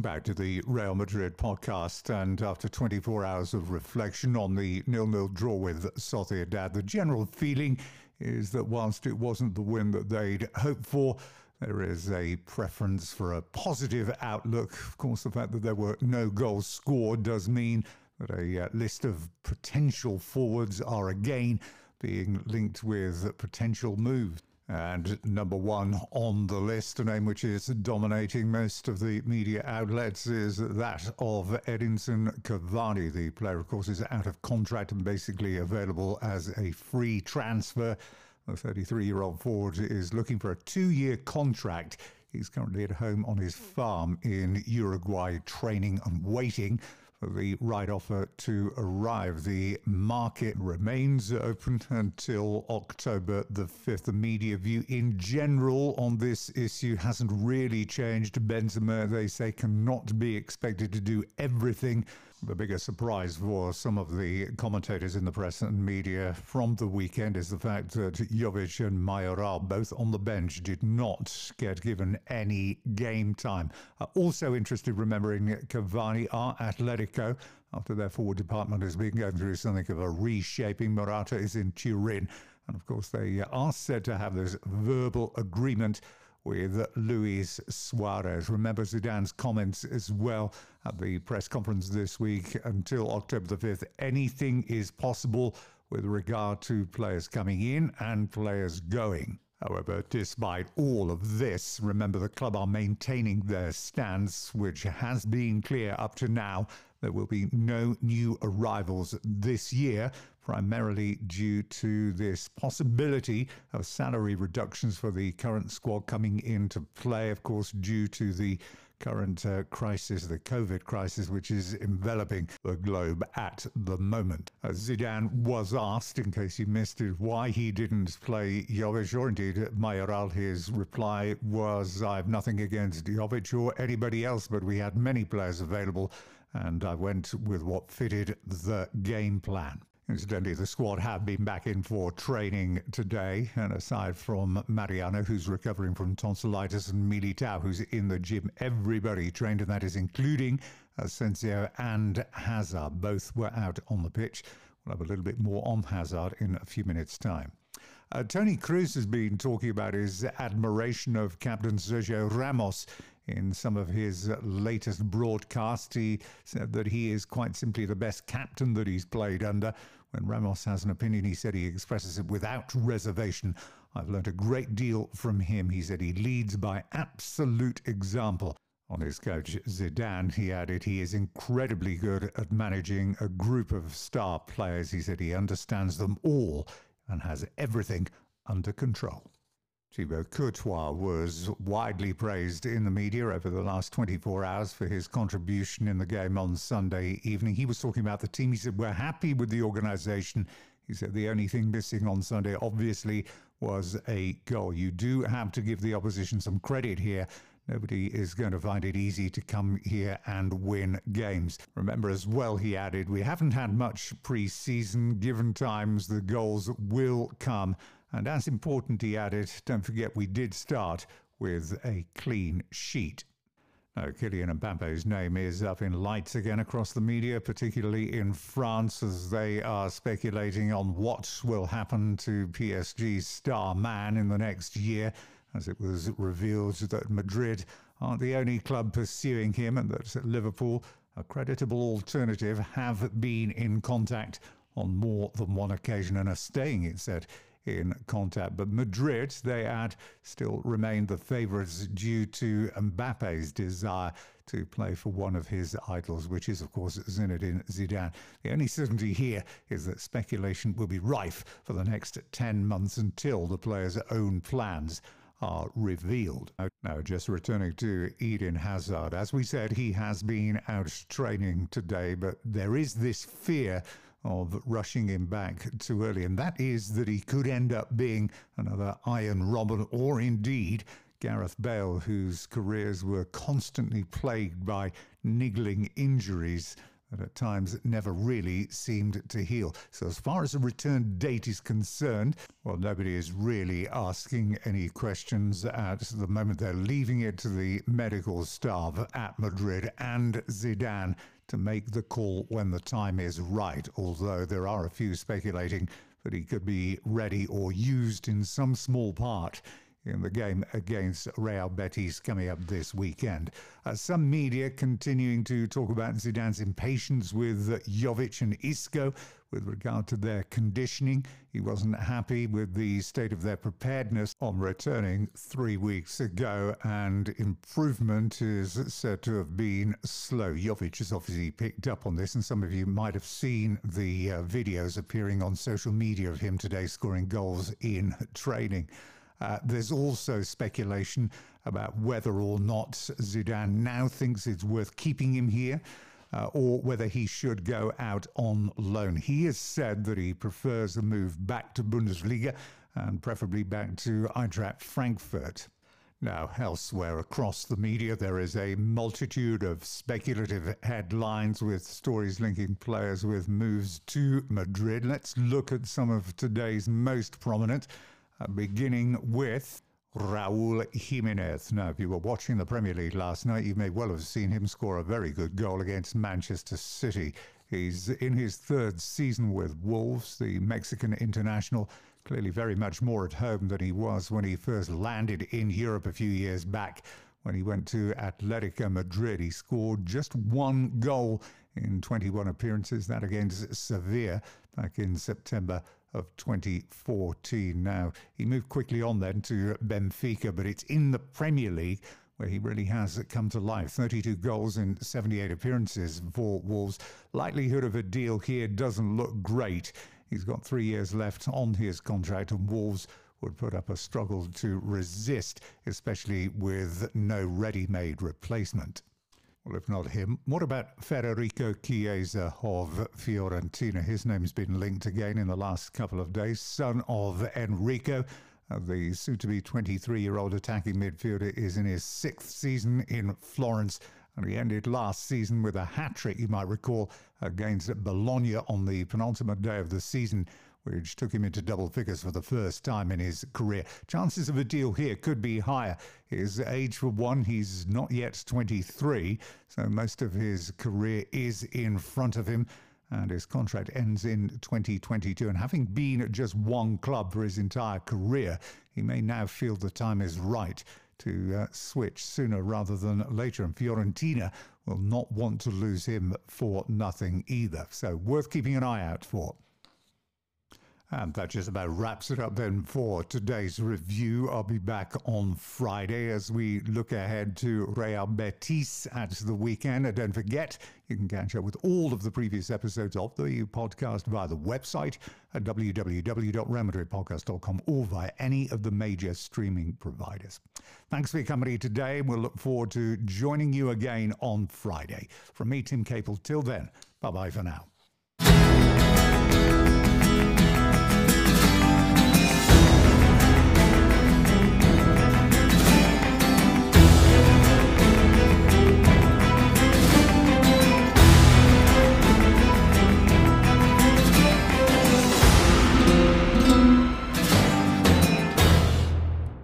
back to the Real Madrid podcast. And after 24 hours of reflection on the nil-nil draw with Sociedad, the general feeling is that whilst it wasn't the win that they'd hoped for, there is a preference for a positive outlook. Of course, the fact that there were no goals scored does mean that a uh, list of potential forwards are again being linked with potential moves. And number one on the list, a name which is dominating most of the media outlets, is that of Edinson Cavani. The player, of course, is out of contract and basically available as a free transfer. The 33 year old forward is looking for a two year contract. He's currently at home on his farm in Uruguay, training and waiting for the right offer to arrive. The market remains open until October the 5th. The media view in general on this issue hasn't really changed. Benzema, they say, cannot be expected to do everything the biggest surprise for some of the commentators in the press and media from the weekend is the fact that Jovic and Mayoral, both on the bench, did not get given any game time. Uh, also interested, remembering Cavani are Atletico after their forward department has been going through something of a reshaping. Morata is in Turin. And of course, they are said to have this verbal agreement with Luis Suarez. Remember Zidane's comments as well at the press conference this week until October the 5th. Anything is possible with regard to players coming in and players going. However, despite all of this, remember the club are maintaining their stance, which has been clear up to now. There will be no new arrivals this year, primarily due to this possibility of salary reductions for the current squad coming into play, of course, due to the current uh, crisis, the COVID crisis, which is enveloping the globe at the moment. Uh, Zidane was asked, in case you missed it, why he didn't play Jovic or indeed Mayoral. His reply was, I have nothing against Jovic or anybody else, but we had many players available and I went with what fitted the game plan. Incidentally, the squad have been back in for training today, and aside from Mariano, who's recovering from tonsillitis, and Militao, who's in the gym, everybody trained, and that is including Asensio and Hazard. Both were out on the pitch. We'll have a little bit more on Hazard in a few minutes' time. Uh, Toni Kroos has been talking about his admiration of Captain Sergio Ramos in some of his latest broadcasts. He said that he is quite simply the best captain that he's played under. When Ramos has an opinion, he said he expresses it without reservation. I've learnt a great deal from him. He said he leads by absolute example. On his coach Zidane, he added he is incredibly good at managing a group of star players. He said he understands them all and has everything under control. Thibaut Courtois was widely praised in the media over the last 24 hours for his contribution in the game on Sunday evening. He was talking about the team. He said, We're happy with the organisation. He said the only thing missing on Sunday, obviously, was a goal. You do have to give the opposition some credit here. Nobody is going to find it easy to come here and win games. Remember as well, he added, we haven't had much pre season. Given times, the goals will come. And as important, he added, don't forget we did start with a clean sheet. Now, Kylian Mbappe's name is up in lights again across the media, particularly in France, as they are speculating on what will happen to PSG's star man in the next year, as it was revealed that Madrid aren't the only club pursuing him and that Liverpool, a creditable alternative, have been in contact on more than one occasion and are staying, it said, in contact. But Madrid, they add, still remain the favourites due to Mbappe's desire to play for one of his idols, which is, of course, Zinedine Zidane. The only certainty here is that speculation will be rife for the next 10 months until the player's own plans are revealed. Now, just returning to Eden Hazard, as we said, he has been out training today, but there is this fear of rushing him back too early, and that is that he could end up being another Arjen Robben or indeed Gareth Bale, whose careers were constantly plagued by niggling injuries. that at times never really seemed to heal. So, as far as the return date is concerned, well, nobody is really asking any questions at the moment. They're leaving it to the medical staff at Madrid and Zidane to make the call when the time is right, although there are a few speculating that he could be ready or used in some small part in the game against Real Betis coming up this weekend. Uh, some media continuing to talk about Zidane's impatience with Jovic and Isco with regard to their conditioning. He wasn't happy with the state of their preparedness on returning three weeks ago, and improvement is said to have been slow. Jovic has obviously picked up on this, and some of you might have seen the uh, videos appearing on social media of him today scoring goals in training. Uh, there's also speculation about whether or not Zidane now thinks it's worth keeping him here. Uh, or whether he should go out on loan. He has said that he prefers a move back to Bundesliga and preferably back to Eintracht Frankfurt. Now, elsewhere across the media, there is a multitude of speculative headlines with stories linking players with moves to Madrid. Let's look at some of today's most prominent Uh, beginning with Raul Jimenez. Now, if you were watching the Premier League last night, you may well have seen him score a very good goal against Manchester City. He's in his third season with Wolves, the Mexican international, clearly very much more at home than he was when he first landed in Europe a few years back. When he went to Atletico Madrid, he scored just one goal in 21 appearances, that against Sevilla back in September of 2014. Now, he moved quickly on then to Benfica, but it's in the Premier League where he really has come to life. 32 goals in 78 appearances for Wolves. Likelihood of a deal here doesn't look great. He's got three years left on his contract, and Wolves would put up a struggle to resist, especially with no ready made replacement. Well, if not him, what about Federico Chiesa of Fiorentina? His name's been linked again in the last couple of days. Son of Enrico, uh, the soon to be 23 year old attacking midfielder, is in his sixth season in Florence. And he ended last season with a hat trick, you might recall, against Bologna on the penultimate day of the season which took him into double figures for the first time in his career. Chances of a deal here could be higher. His age, for one, he's not yet 23, so most of his career is in front of him. And his contract ends in 2022. And having been at just one club for his entire career, he may now feel the time is right to uh, switch sooner rather than later. And Fiorentina will not want to lose him for nothing either. So, worth keeping an eye out for. And that just about wraps it up then for today's review. I'll be back on Friday as we look ahead to Real Betis at the weekend. And don't forget, you can catch up with all of the previous episodes of the podcast via the website at www.realmadridpodcast.com or via any of the major streaming providers. Thanks for your company today. We'll look forward to joining you again on Friday. From me, Tim Capel. Till then, bye bye for now.